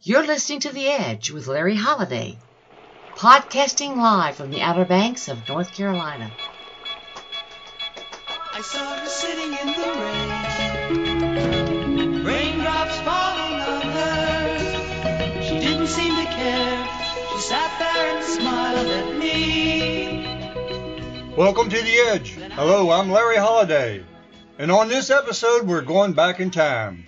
You're listening to The Edge with Larry Holiday, podcasting live from the Outer Banks of North Carolina. I saw her sitting in the rain, raindrops falling on her. She didn't seem to care. She sat there and smiled at me. Welcome to The Edge. Hello, I'm Larry Holiday. And on this episode, we're going back in time.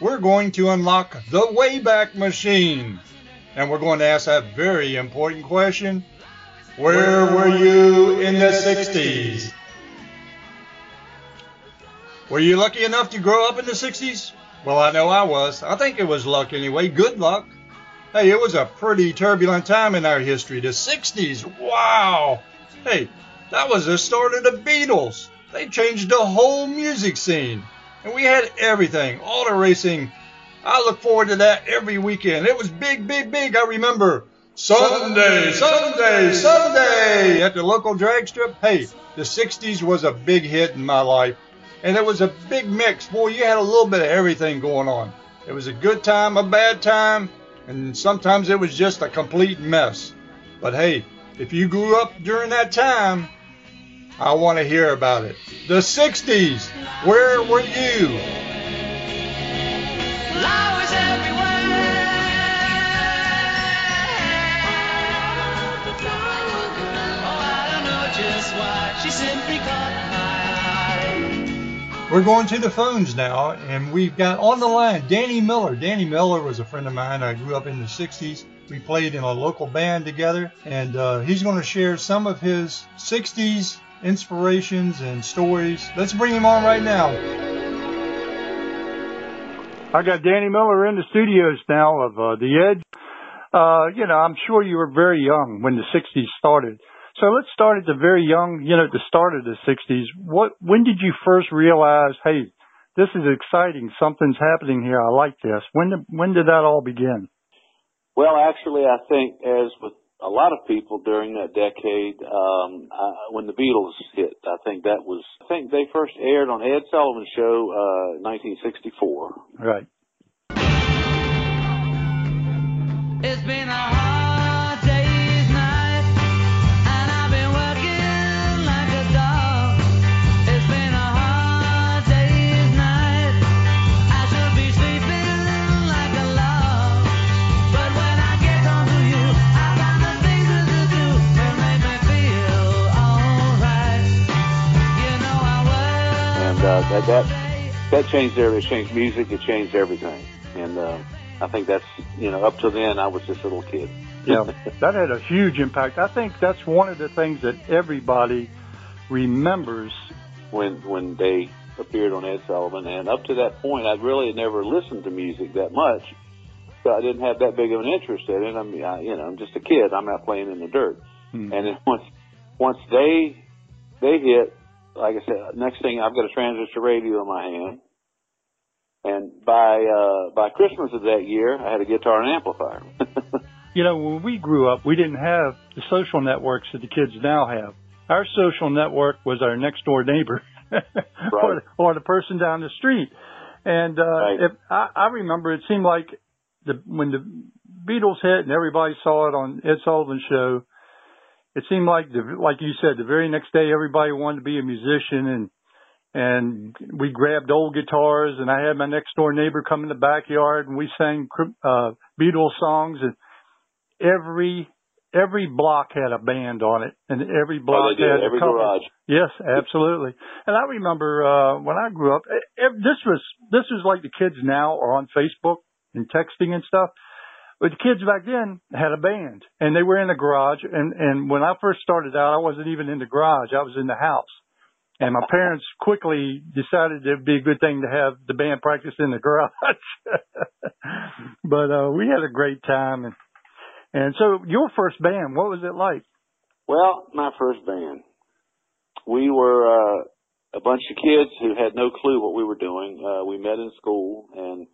We're going to unlock the Wayback Machine. And we're going to ask that very important question Where were you in the 60s? Were you lucky enough to grow up in the 60s? Well, I know I was. I think it was luck anyway. Good luck. Hey, it was a pretty turbulent time in our history. The 60s. Wow. Hey, that was the start of the Beatles. They changed the whole music scene. And we had everything, auto racing. I look forward to that every weekend. It was big, big, big. I remember Sunday, Sunday, Sunday at the local drag strip. Hey, the 60s was a big hit in my life. And it was a big mix. Boy, you had a little bit of everything going on. It was a good time, a bad time, and sometimes it was just a complete mess. But hey, if you grew up during that time, I want to hear about it. The 60s, where were you? Flowers everywhere. I don't know just why. She simply caught my eye. We're going to the phones now, and we've got on the line Danny Miller. Danny Miller was a friend of mine. I grew up in the 60s. We played in a local band together, and uh, he's going to share some of his 60s inspirations and stories. Let's bring him on right now. I got Danny Miller in the studios now of uh, The Edge. Uh, you know, I'm sure you were very young when the 60s started. So let's start at the very young, you know, at the start of the 60s. What, when did you first realize, hey, this is exciting. Something's happening here. I like this. When did, when did that all begin? Well, actually, I think as with a lot of people during that decade, um, uh, when the Beatles hit, I think that was, I think they first aired on Ed Sullivan's show, uh, 1964. Right. It's been a uh, that, that, that changed everything. It changed music. It changed everything. And, uh, I think that's, you know, up till then, I was just a little kid. yeah, that had a huge impact. I think that's one of the things that everybody remembers. when when they appeared on Ed Sullivan, and up to that point, I really never listened to music that much, so I didn't have that big of an interest in it. I mean, I, you know, I'm just a kid. I'm out playing in the dirt, Hmm. and then once once they they hit, like I said, next thing I've got a transistor radio in my hand, and by uh by Christmas of that year, I had a guitar and amplifier. You know, when we grew up, we didn't have the social networks that the kids now have. Our social network was our next door neighbor or, or the person down the street. And uh, Right. if I, I remember, it seemed like the when the Beatles hit and everybody saw it on Ed Sullivan's show. It seemed like the like you said, the very next day everybody wanted to be a musician and and we grabbed old guitars and I had my next door neighbor come in the backyard and we sang uh Beatles songs and every every block had a band on it and every Oh, block they did had a every cover. garage. Yes, absolutely. And I remember uh when I grew up, eh, eh, this was this was like the kids now are on Facebook and texting and stuff. But the kids back then had a band and they were in the garage and and when I first started out I wasn't even in the garage, I was in the house. And my parents quickly decided it'd be a good thing to have the band practice in the garage. but uh we had a great time and and so your first band, what was it like? Well, my first band. We were uh, a bunch of kids who had no clue what we were doing. Uh, we met in school, and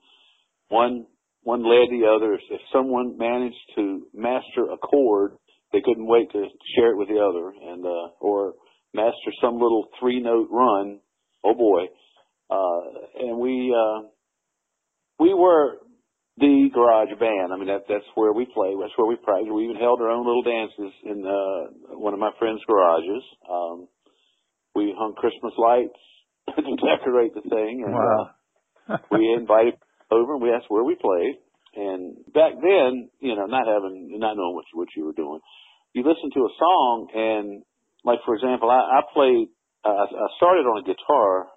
one one led the other. If, if someone managed to master a chord, they couldn't wait to share it with the other, and uh, or master some little three note run. Oh boy! Uh, and we uh, we were the garage band. I mean, that that's where we play. That's where we practice. We even held our own little dances in uh, one of my friends' garages. Um, we hung Christmas lights to decorate the thing, and Wow. uh, we invited over and we asked where we played. And back then, you know, not having, not knowing what you, what you were doing, you listen to a song and, like for example, I, I played, uh, I started on a guitar,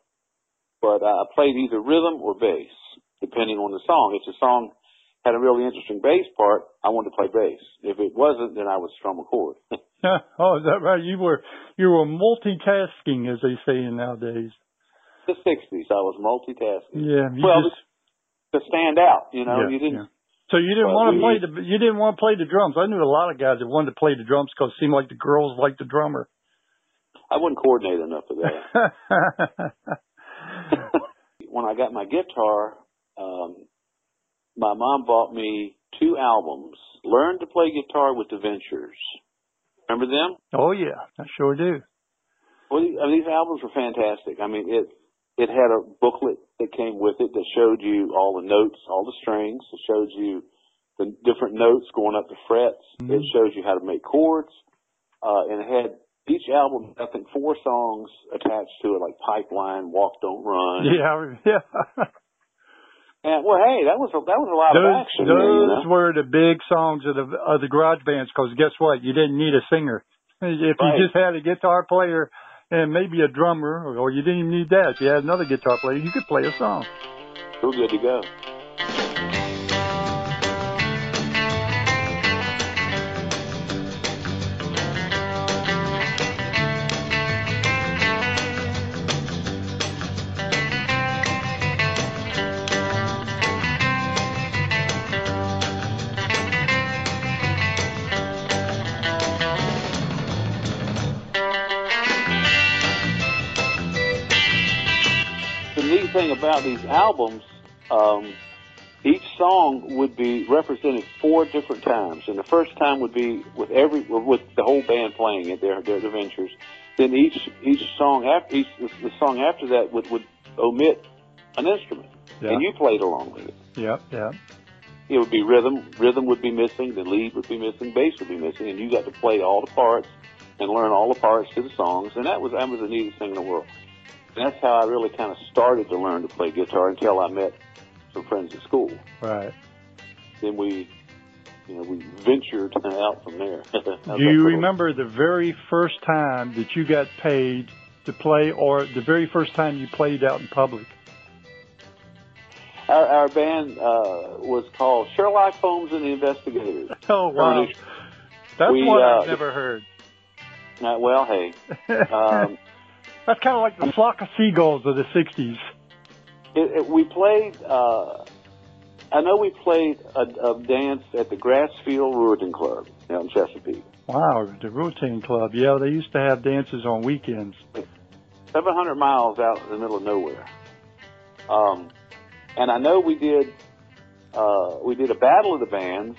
but I played either rhythm or bass, depending on the song. If the song had a really interesting bass part, I wanted to play bass. If it wasn't, then I would strum a chord. oh, is that right? You were you were multitasking, as they say nowadays. the '60s, I was multitasking Yeah. Well, just, to stand out. You know, yeah, you didn't. yeah. So you didn't want to play the you didn't want to play the drums. I knew a lot of guys that wanted to play the drums because it seemed like the girls liked the drummer. I wasn't coordinated enough for that. when I got my guitar, um, my mom bought me two albums. Learn to play guitar with the Ventures. Remember them? oh yeah, I sure do. Well, these, I mean, these albums were fantastic. I mean, it it had a booklet that came with it that showed you all the notes, all the strings. It showed you the different notes going up the frets. Mhm. It shows you how to make chords, uh, and it had each album. I think four songs attached to it, like Pipeline, Walk Don't Run. Yeah, yeah. And well, hey, that was a, that was a lot of those action. there, you those know? were the big songs of the of the garage bands. Because guess what? You didn't need a singer. If Right. you just had a guitar player and maybe a drummer, or, you didn't even need that. If you had another guitar player, you could play a song. We're good to go. Neat thing about these albums, um, each song would be represented four different times, and the first time would be with every with the whole band playing it, their their adventures. Then each each song after each the song after that would would omit an instrument, Yeah. and you played along with it. Yep. Yep. It would be rhythm, rhythm would be missing, the lead would be missing, bass would be missing, and you got to play all the parts and learn all the parts to the songs, and that was that was the neatest thing in the world. That's how I really kind of started to learn to play guitar until I met some friends at school. Right. Then we, you know, we ventured out from there. Do you remember the very first time that you got paid to play, or the very first time you played out in public? Our, our band uh, was called Sherlock Holmes and the Investigators. Oh wow, that's we, one uh, I've never heard. Uh, well, hey, um, that's kind of like the flock of seagulls of the '60s. it, it, we played. Uh, I know we played a, a dance at the Grassfield Ruritan Club out in Chesapeake. Wow, the rotating club. Yeah, they used to have dances on weekends. 700 miles out in the middle of nowhere. Um, and I know we did, uh, we did a battle of the bands,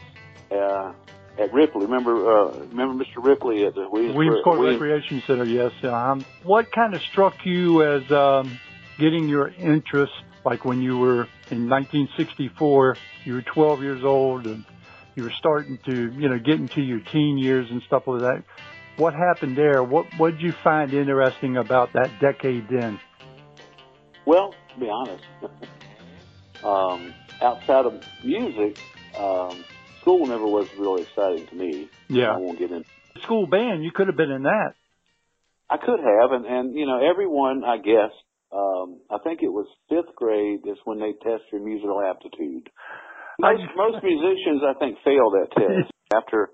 uh, at Ripley. Remember, uh, remember Mr. Ripley at the Williamsport, Williamsport William- Recreation Center. Yes. Um, what kind of struck you as um, getting your interest? Like when you were in 1964, you were 12 years old and you were starting to, you know, get into your teen years and stuff like that. What happened there? What what did you find interesting about that decade then? Well, to be honest, um, outside of music, um, school never was really exciting to me. Yeah. I won't get in. School band, you could have been in that. I could have, and and you know, everyone, I guess, um, I think it was fifth grade is when they test your musical aptitude. Most, most musicians, I think, fail that test. After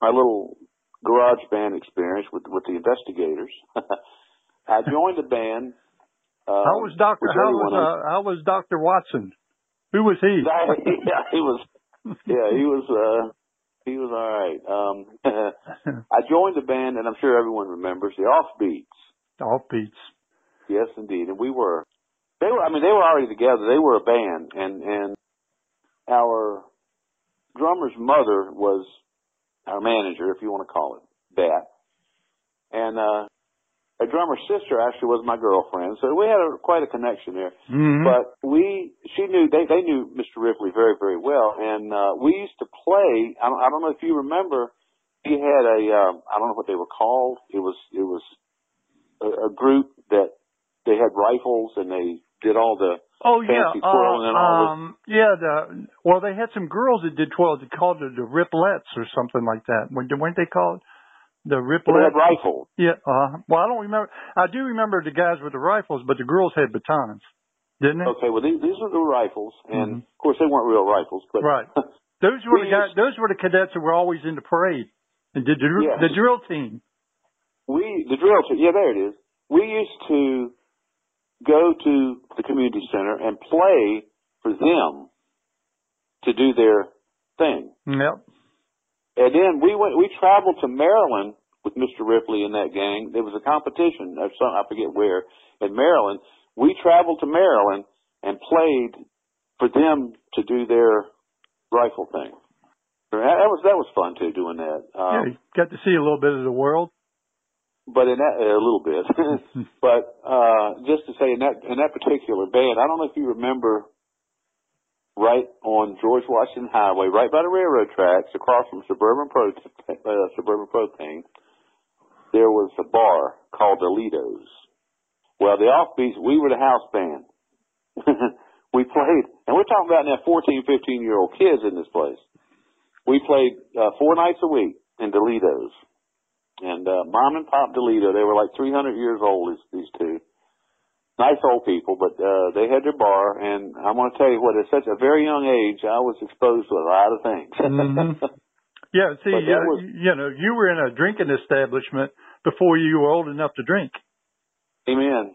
my little garage band experience with with the investigators, I joined a band. Um, How was Doctor? How was uh, how was Doctor Watson? Who was he? he was. Yeah, he was. uh He was all right. Um I joined the band, and I'm sure everyone remembers the Offbeats. Offbeats. Yes, indeed. And we were. They were. I mean, they were already together. They were a band, and and our drummer's mother was our manager, if you want to call it that. And uh a drummer's sister actually was my girlfriend, so we had a, quite a connection there. Mhm. But we, she knew they they knew Mr. Ripley very very well, and uh, we used to play. I don't, I don't know if you remember. He had a um, I don't know what they were called. It was it was a, a group that they had rifles and they did all the Oh yeah, fancy uh, twirling and all this. um, yeah. The well, they had some girls that did twirls. They called it the Riplettes or something like that. When weren't they called the But they Riplettes? had rifles. Yeah. Uh, well, I don't remember. I do remember the guys with the rifles, but the girls had batons, didn't they? Okay, well these, these were the rifles, and Mhm. of course they weren't real rifles, but Right. Those were We the guys. Those were the cadets that were always in the parade and did the, Yes. the drill team. we the drill team. Yeah, there it is. We used to go to the community center and play for them to do their thing. Yep. And then we went, we traveled to Maryland with Mr. Ripley and that gang. There was a competition of some, I forget where, in Maryland. We traveled to Maryland and played for them to do their rifle thing. That was, that was fun too, doing that. yeah. Um, You got to see a little bit of the world. but in that, a little bit. but, uh, just to say in that, in that particular band, I don't know if you remember right on George Washington Highway, right by the railroad tracks, across from Suburban Pro, uh, Suburban Propane, there was a bar called Delitos. Well, the offbeats, we were the house band. we played, and we're talking about now 14, 15 year old kids in this place. We played uh, four nights a week in Delitos. And uh, Mom and Pop Delito, they were like 300 years old, these, these two nice old people, but uh, they had their bar, and I'm going to tell you what, at such a very young age, I was exposed to a lot of things. Mhm. Yeah. See, uh, was- you know, you were in a drinking establishment before you were old enough to drink. Amen.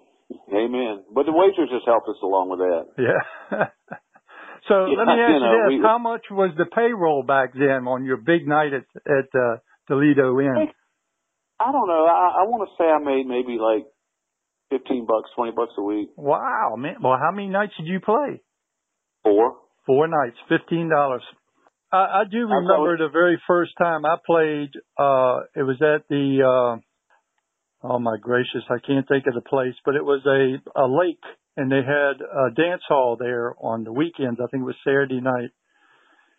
Amen. But the waitress just helped us along with that. Yeah. so Yeah, let me ask you you, know, this: we- How much was the payroll back then on your big night at at uh, Toledo Inn? I don't know. I, I want to say I made maybe like 15 bucks, 20 bucks a week. Wow, man! Well, how many nights did you play? Four. Four nights, fifteen dollars. I, I do remember the very first time I played. uh It was at the. uh Oh my gracious, I can't think of the place, but it was a a lake, and they had a dance hall there on the weekends. I think it was Saturday night.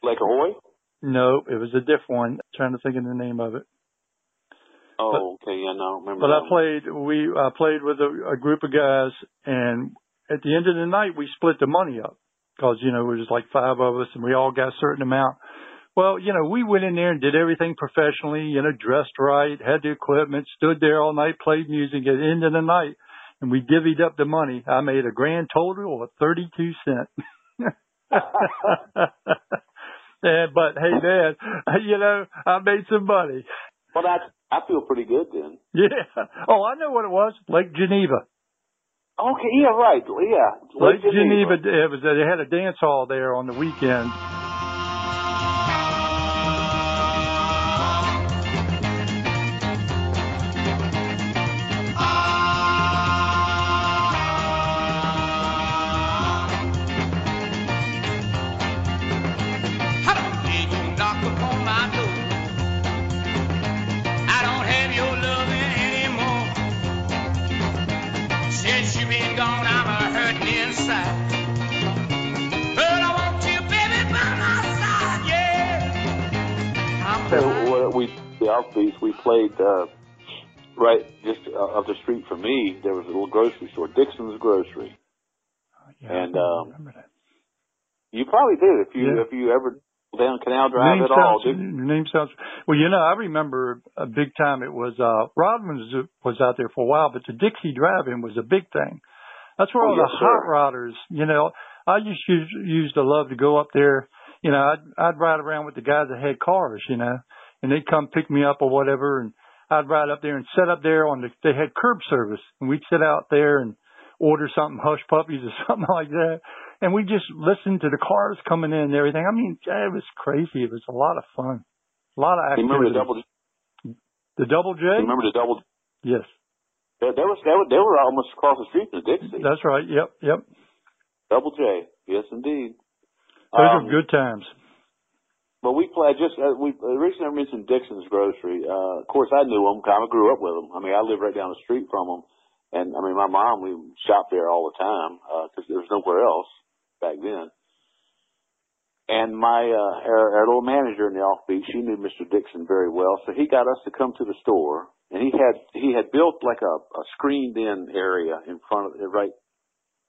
Lake Ahoy? No, it was a different one. trying to think of the name of it. Oh, okay. Yeah, no, remember. But I one. played. We I played with a, a group of guys, and at the end of the night, we split the money up because you know it was like five of us, and we all got a certain amount. Well, you know, we went in there and did everything professionally. You know, dressed right, had the equipment, stood there all night, played music. At the end of the night, and we divvied up the money. I made a grand total of thirty-two cents. and, but hey, man, you know, I made some money. Well, that's, I feel pretty good then. Yeah. Oh, I know what it was. Lake Geneva. Okay, yeah, right. Yeah. Lake Geneva. It was. They had a dance hall there on the weekend. Offbeats we played uh, right just uh, up the street from me. There was a little grocery store, Dixon's Grocery. Yeah, And, I um, remember that. You probably did if you Yeah. if you ever down Canal Drive name at all. sounds, Did, your name sounds. Well, you know, I remember a big time. It was uh Rodman was, out there for a while, but the Dixie Drive-In was a big thing. That's where Oh, all yes, the sir. hot rodders. You know, I just used, used to love to go up there. You know, I'd I'd ride around with the guys that had cars. You know, and they'd come pick me up or whatever, and I'd ride up there and sit up there on the. They had curb service, and we'd sit out there and order something, hush puppies or something like that. And we just listened to the cars coming in and everything. I mean, it was crazy. It was a lot of fun. A lot of you activity. remember the double? You The double J? remember the double? Yes. They, they was they were, they were almost across the street from the Dixie. That's right. Yep. Yep. Double J. Yes, indeed. Those Um, are good times. But we played just uh, we reason I mentioned Dixon's Grocery. Uh, of course, I knew them. Of grew up with them. I mean, I lived right down the street from them, and I mean, my mom we shopped there all the time because there was nowhere else back then. And my uh, our, our little manager in the offbeat, she knew Mr. Dixon very well, so he got us to come to the store, and he had he had built like a, a screened in area in front of right.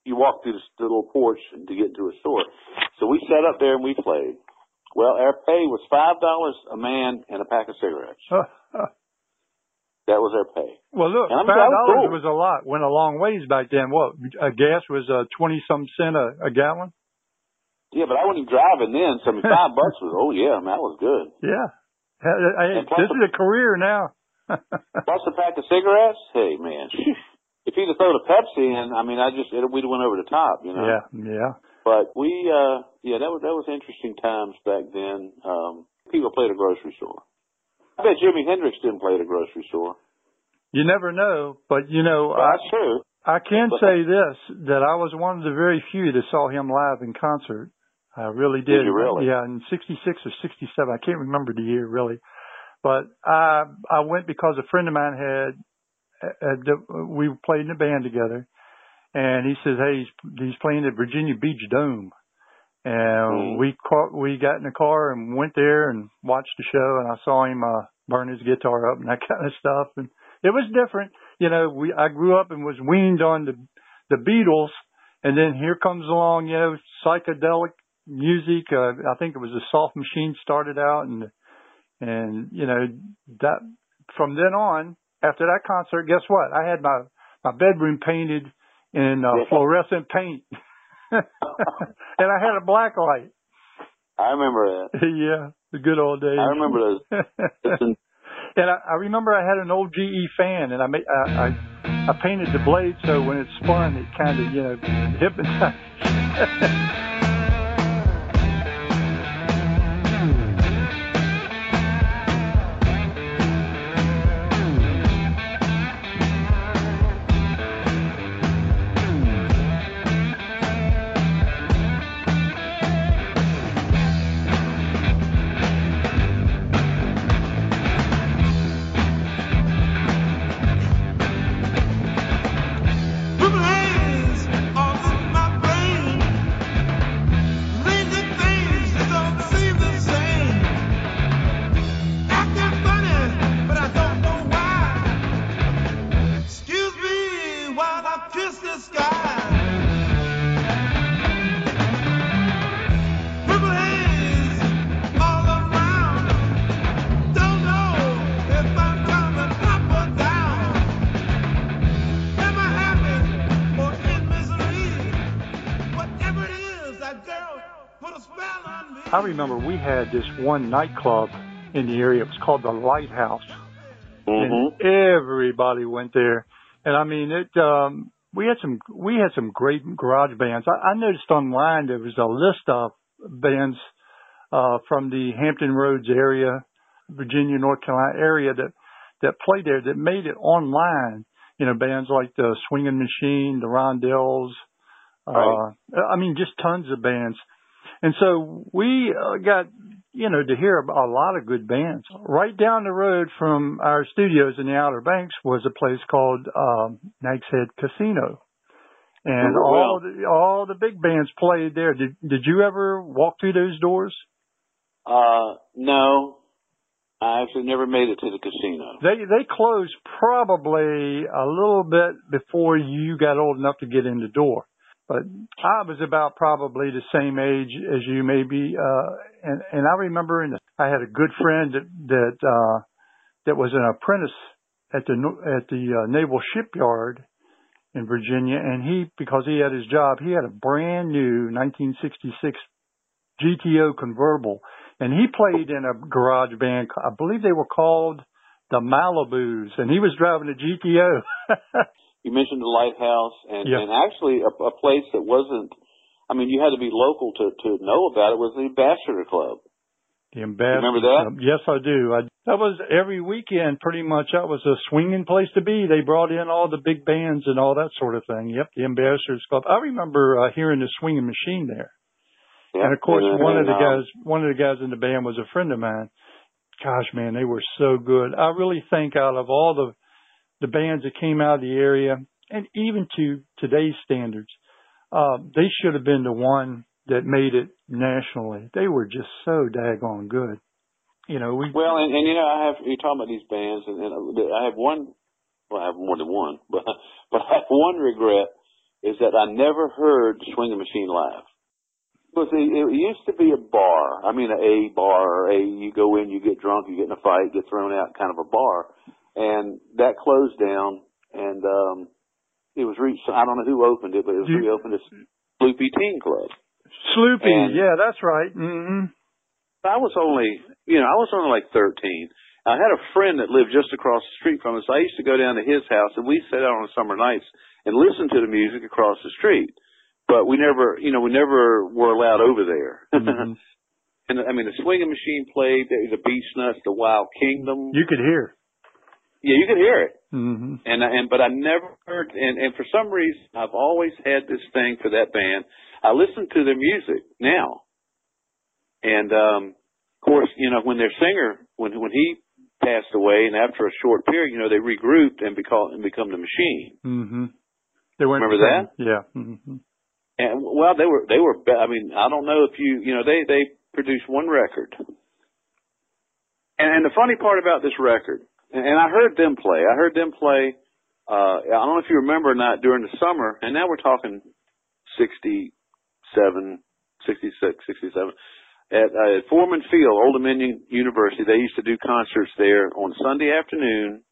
You walk through the little porch to get into a store. So we sat up there and we played. Well, our pay was five dollars a man and a pack of cigarettes. That was our pay. well, look, five dollars cool. was a lot. Went a long ways back then. What? Uh, gas was uh, twenty some cent a, a gallon. Yeah, but I wasn't driving then, so I mean, five bucks was oh yeah, man, that was good. Yeah. And plus this the- is a career now. Plus a pack of cigarettes. Hey man, if he'd have thrown a Pepsi in, I mean, I just it, we'd have went over the top, you know. Yeah, yeah. But we, uh, yeah, that was that was interesting times back then. Um, people played a grocery store. I bet Jimi Hendrix didn't play at a grocery store. You never know, but you know, Well, I, that's true. I can say this that I was one of the very few that saw him live in concert. I really did. Did you really? Yeah, in '66 or '67, I can't remember the year really, but I I went because a friend of mine had, had we played in a band together, and he says, "Hey, he's, he's playing at Virginia Beach Dome." And Mm. we caught, we got in the car and went there and watched the show and I saw him, uh, burn his guitar up and that kind of stuff. And it was different. You know, we, I grew up and was weaned on the, the Beatles and then here comes along, you know, psychedelic music. Uh, I think it was the soft machine started out and, and, you know, that from then on, after that concert, guess what? I had my, my bedroom painted in uh, Yeah. fluorescent paint. and I had a black light. I remember that. yeah, the good old days. I remember those. And I, I remember I had an old GE fan, and I made I, I I painted the blade so when it spun, it kind of you know hypnotized. Remember we had this one nightclub in the area. It was called the Lighthouse. mhm. and everybody went there. And I mean, it. um We had some we had some great garage bands. I, I noticed online there was a list of bands uh from the Hampton Roads area, Virginia, North Carolina area that that played there that made it online. You know, bands like the Swinging Machine, the Rondells. Uh, I mean, just tons of bands. And so we uh, got, you know, to hear a lot of good bands. Right down the road from our studios in the Outer Banks was a place called um, Nags Head Casino, and Oh, all the, all the big bands played there. Did Did you ever walk through those doors? Uh, no, I actually never made it to the casino. They they closed probably a little bit before you got old enough to get in the door. But I was about probably the same age as you maybe, uh, and, and I remember in the, I had a good friend that, that, uh, that was an apprentice at the, at the uh, Naval Shipyard in Virginia. And he, because he had his job, he had a brand new 1966 GTO convertible and he played in a garage band. I believe they were called the Malibus and he was driving a GTO. You mentioned the lighthouse, and, Yeah. and actually a, a place that wasn't. I mean, you had to be local to to know about it. Was the Ambassador Club? The ambassador. Remember that? Club. Yes, I do. I, that was every weekend, pretty much. That was a swinging place to be. They brought in all the big bands and all that sort of thing. Yep, the Ambassadors Club. I remember uh, hearing the swinging machine there. Yeah. And of course, And, one of the um, guys, one of the guys in the band was a friend of mine. Gosh, man, they were so good. I really think out of all the the bands that came out of the area, and even to today's standards, uh, they should have been the one that made it nationally. They were just so daggone good. You know, we Well, and, and you know, I have you're talking about these bands, and, and I have one. Well, I have more than one, but but I have one regret is that I never heard Swing the Machine live. Because it, it used to be a bar. I mean, a, bar a you go in, you get drunk, you get in a fight, get thrown out, kind of a bar, and that closed down, and um it was re. I don't know who opened it, but it was You- reopened as Loopy Teen Club. Sloopy, and- yeah, that's right. Mm-hmm. I was only, you know, I was only like 13. I had a friend that lived just across the street from us. I used to go down to his house and we'd sit out on summer nights and listen to the music across the street. But we never, you know, we never were allowed over there. Mhm. and I mean, the swinging machine played, the, the Beach Nuts, the Wild Kingdom. You could hear. Yeah, you could hear it. hmm And and but I never heard and and for some reason I've always had this thing for that band. I listen to their music now. And um of course, you know, when their singer when when he passed away and after a short period, you know, they regrouped and become and become the machine. hmm They went Remember that? Yeah. hmm And well, they were they were I mean, I don't know if you, you know, they they produced one record. And, and the funny part about this record, and, and I heard them play. I heard them play. Uh, I don't know if you remember or not during the summer. And now we're talking sixty-seven, sixty-six, sixty-seven. At, uh, at Foreman Field, Old Dominion University, they used to do concerts there on Sunday afternoon.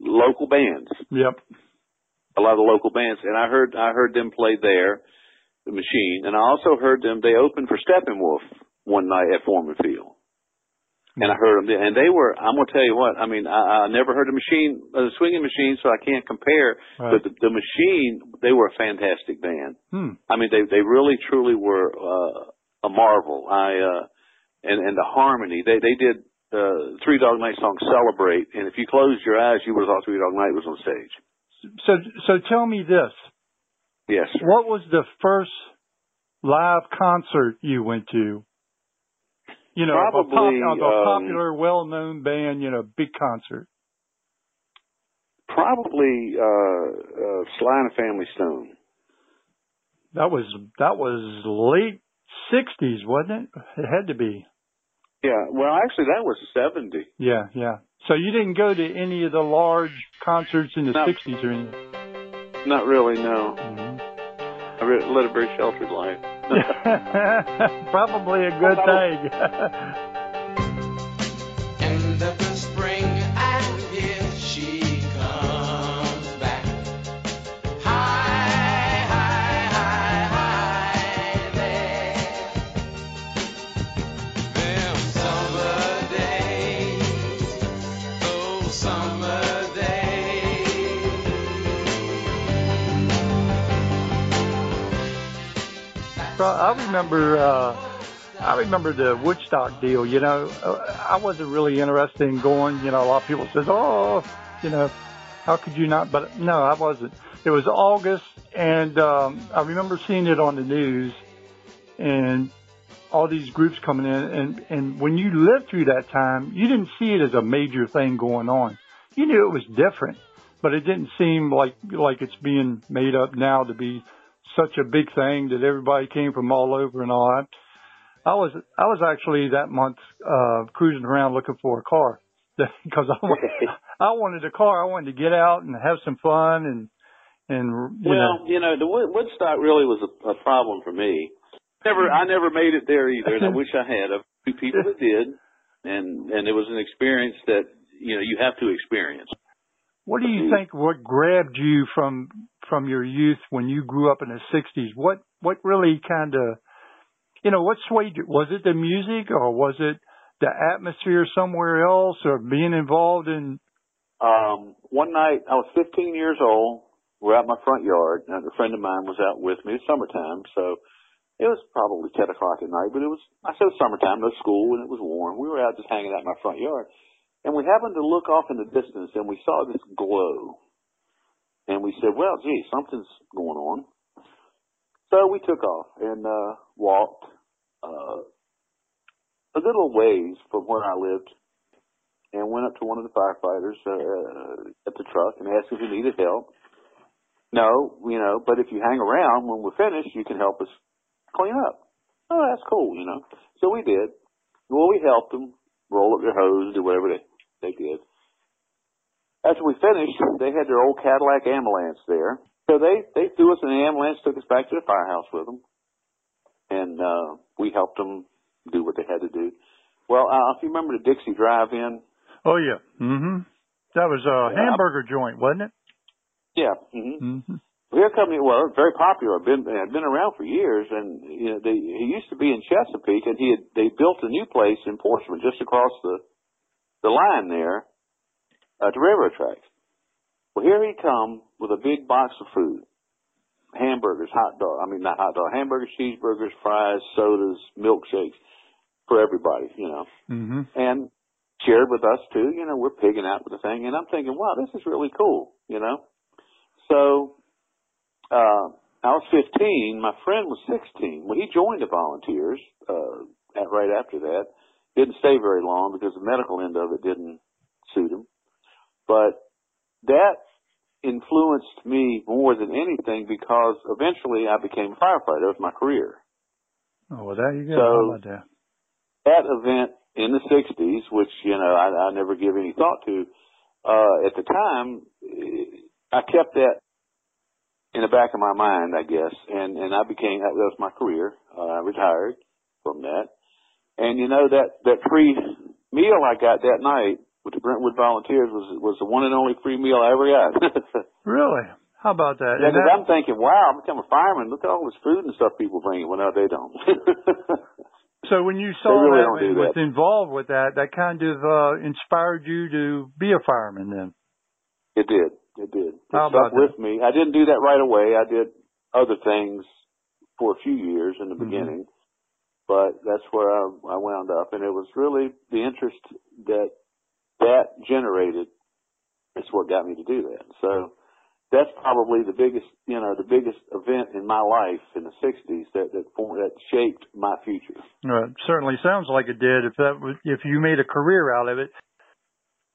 Local bands, Yep. a lot of the local bands, and I heard I heard them play there, the Machine, and I also heard them. They opened for Steppenwolf one night at Foreman Field, and I heard them. And they were. I'm gonna tell you what. I mean, I, I never heard a Machine, a swinging Machine, so I can't compare. Right. But the, the Machine, they were a fantastic band. Hmm. I mean, they they really truly were uh, a marvel. I uh, and and the harmony. They they did uh, Three Dog Night song "Celebrate," and if you closed your eyes, you would have thought Three Dog Night was on stage. So, so tell me this: Yes. What was the first live concert you went to? You know, of a, pop, of a um, popular, well-known band. You know, big concert. Probably uh, uh, Sly and the Family Stone. That was that was late '60s, wasn't it? It had to be. Yeah. Well, actually, that was seventy. Yeah, yeah. So you didn't go to any of the large concerts in the No. '60s or anything. Not really. No. Mhm. I led a very sheltered life. Probably a good thing. I remember, uh, I remember the Woodstock deal. You know, I wasn't really interested in going. You know, a lot of people says, "Oh, you know, how could you not?" But no, I wasn't. It was August, and um, I remember seeing it on the news, and all these groups coming in. And and when you lived through that time, you didn't see it as a major thing going on. You knew it was different, but it didn't seem like like it's being made up now to be such a big thing that everybody came from all over and all that. I was I was actually that month uh cruising around looking for a car because I wa- I wanted a car. I wanted to get out and have some fun and and you Well, know you know, the Wood- Woodstock really was a, a problem for me. Never, I never made it there either, and I wish I had. A few people that did, and and it was an experience that you know you have to experience. What do you think what grabbed you from from your youth when you grew up in the 60s? What what really kind of you know what swayed you? Was it the music or was it the atmosphere somewhere else or being involved in Um, one night, I was 15 years old. We're out in my front yard, and a friend of mine was out with me. It's summertime, so it was probably 10 o'clock at night, but it was, I said summertime, no school, and it was warm. We were out just hanging out in my front yard, and we happened to look off in the distance, and we saw this glow. And we said, well, gee, something's going on. So we took off and, uh, walked uh, a little ways from where I lived and went up to one of the firefighters uh, at the truck and asked if he needed help. No, you know, but if you hang around when we're finished, you can help us clean up. Oh, that's cool, you know. So we did. Well, we helped them roll up their hose, do whatever they they did. After we finished, they had their old Cadillac ambulance there. So they they threw us in the ambulance, took us back to the firehouse with them, and uh, we helped them do what they had to do. Well, uh, if you remember the Dixie Drive-In, Oh yeah. Mhm. That was a Yeah. hamburger joint, wasn't it? yeah, hmm Mhm. Beer company, well, very popular. Been had been around for years, and you know, they, he used to be in Chesapeake, and he had they built a new place in Portsmouth, just across the the line there, at the railroad tracks. Well, here he come with a big box of food, hamburgers, hot dog. I mean, not hot dog, hamburgers, cheeseburgers, fries, sodas, milkshakes for everybody, you know, Mhm. and shared with us too. You know, we're pigging out with the thing, and I'm thinking, wow, this is really cool, you know. So uh, I was 15. My friend was 16. Well, he joined the volunteers uh, at, right after that. Didn't stay very long because the medical end of it didn't suit him. But that influenced me more than anything because eventually I became a firefighter. That was my career. Oh, well, there you go. So- about that? That event in the 60s, which, you know, I, I never give any thought to, uh, at the time, I kept that in the back of my mind, I guess, and, and I became, that was my career. Uh, I retired from that. And you know, that, that free meal I got that night with the Brentwood Volunteers was, was the one and only free meal I ever got. Really? How about that? Yeah, And 'cause that- I'm thinking, wow, I'm becoming a fireman. Look at all this food and stuff people bring. Well, no, they don't. so when you saw really that and was that. involved with that, that kind of uh, inspired you to be a fireman then. It did. It did. It How stuck with me. I didn't do that right away. I did other things for a few years in the Mhm. beginning, but that's where I, I wound up, and it was really the interest that that generated. Is what got me to do that. So that's probably the biggest, you know, the biggest event in my life in the '60s that that formed, that shaped my future. It certainly sounds like it did. If that was, if you made a career out of it.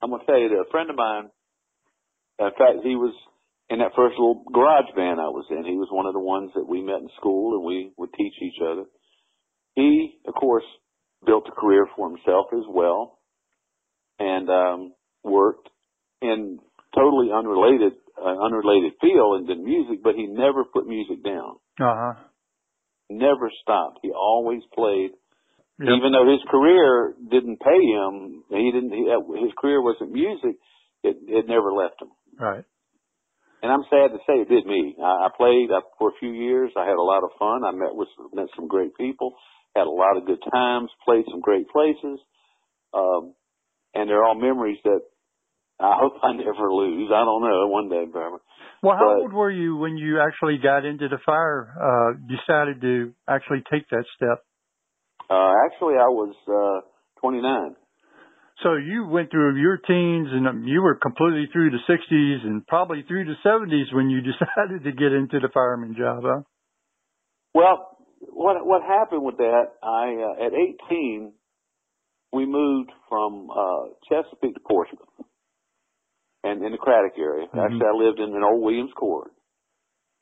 I'm gonna tell you that a friend of mine, in fact, he was in that first little garage band I was in. He was one of the ones that we met in school and we would teach each other. He, of course, built a career for himself as well and um worked in totally unrelated uh, unrelated field and did music, but he never put music down. Uh huh. Never stopped. He always played Yep. even though his career didn't pay him, he didn't. He, uh, his career wasn't music. It it never left him. Right. And I'm sad to say it did me. I, I played uh, for a few years. I had a lot of fun. I met with met some great people. Had a lot of good times. Played some great places. Um, and they're all memories that I hope I never lose. I don't know. One day, Barbara. Well, how But- old were you when you actually got into the fire? Uh, decided to actually take that step. Uh, actually, I was uh, 29. So you went through your teens and um, you were completely through the 60s and probably through the 70s when you decided to get into the fireman job, huh? Well, what what happened with that? I uh, at 18, we moved from uh, Chesapeake to Portsmouth, and in the Cradock area. Mhm. Actually, I lived in an old Williams Court.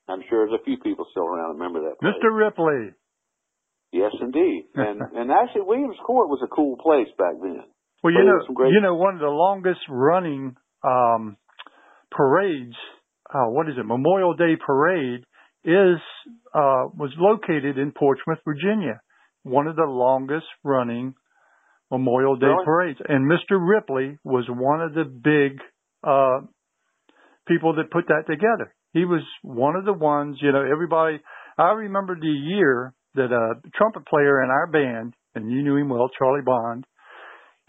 I'm sure there's a few people still around that remember that place. Mr. Ripley. Yes, indeed. And and actually, Williams Court was a cool place back then. Well, you know, great- you know, one of the longest running um, parades. Uh, what is it? Memorial Day parade is uh, was located in Portsmouth, Virginia. One of the longest running Memorial Day Really? parades, and Mr. Ripley was one of the big uh, people that put that together. He was one of the ones. You know, everybody. I remember the year that a trumpet player in our band, and you knew him well, Charlie Bond.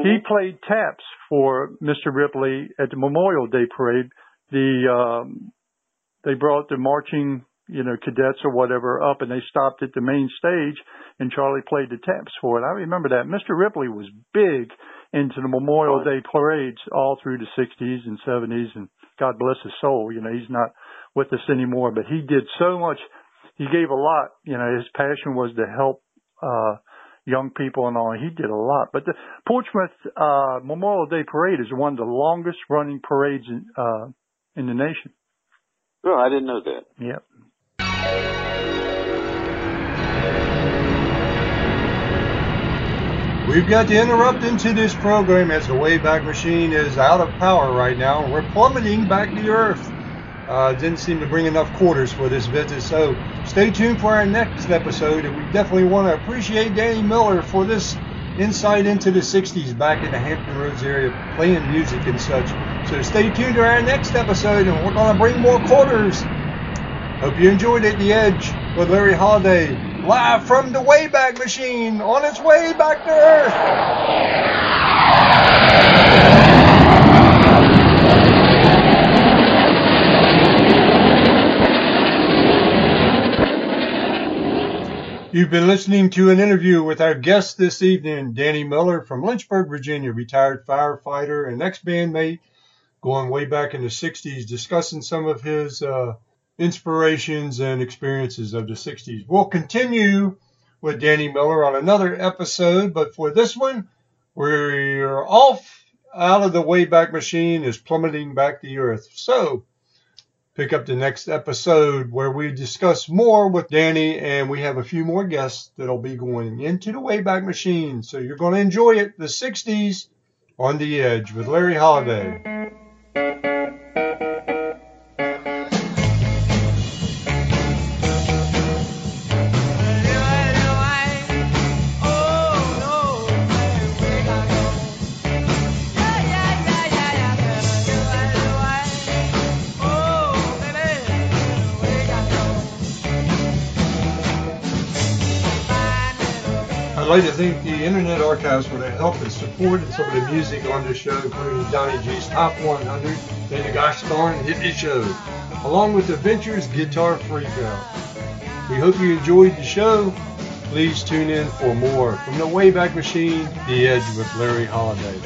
He played taps for Mr. Ripley at the Memorial Day parade. The um, they brought the marching, you know, cadets or whatever up, and they stopped at the main stage, and Charlie played the taps for it. I remember that. Mr. Ripley was big into the Memorial Day parades all through the 60s and 70s, and God bless his soul. You know, he's not with us anymore, but he did so much. He gave a lot. You know, his passion was to help uh young people and all. He did a lot. But the Portsmouth uh, Memorial Day Parade is one of the longest running parades in, uh, in the nation. Oh, I didn't know that. Yep. We've got to interrupt into this program as the Wayback Machine is out of power right now. We're plummeting back to Earth. Uh, didn't seem to bring enough quarters for this visit, so stay tuned for our next episode. And we definitely want to appreciate Danny Miller for this insight into the 60s back in the Hampton Roads area, playing music and such. So stay tuned to our next episode, and we're going to bring more quarters. Hope you enjoyed it, The Edge with Larry Holiday, live from the Wayback Machine on its way back to Earth. You've been listening to an interview with our guest this evening, Danny Miller from Lynchburg, Virginia, retired firefighter and ex-bandmate, going way back in the 60s, discussing some of his uh, inspirations and experiences of the 60s. We'll continue with Danny Miller on another episode, but for this one, we're off out of the Wayback Machine is plummeting back to Earth. So, pick up the next episode where we discuss more with Danny and we have a few more guests that'll be going into the Wayback Machine. So you're going to enjoy it. The 60s on the edge with Larry Holiday. Like to thank the Internet Archives for their help and support and some of the music on this show, including Johnny G's Top 100 and the Gosh Darn Hit Me Show, along with Adventures Guitar Freakout. We hope you enjoyed the show. Please tune in for more from the Wayback Machine, The Edge with Larry Holiday.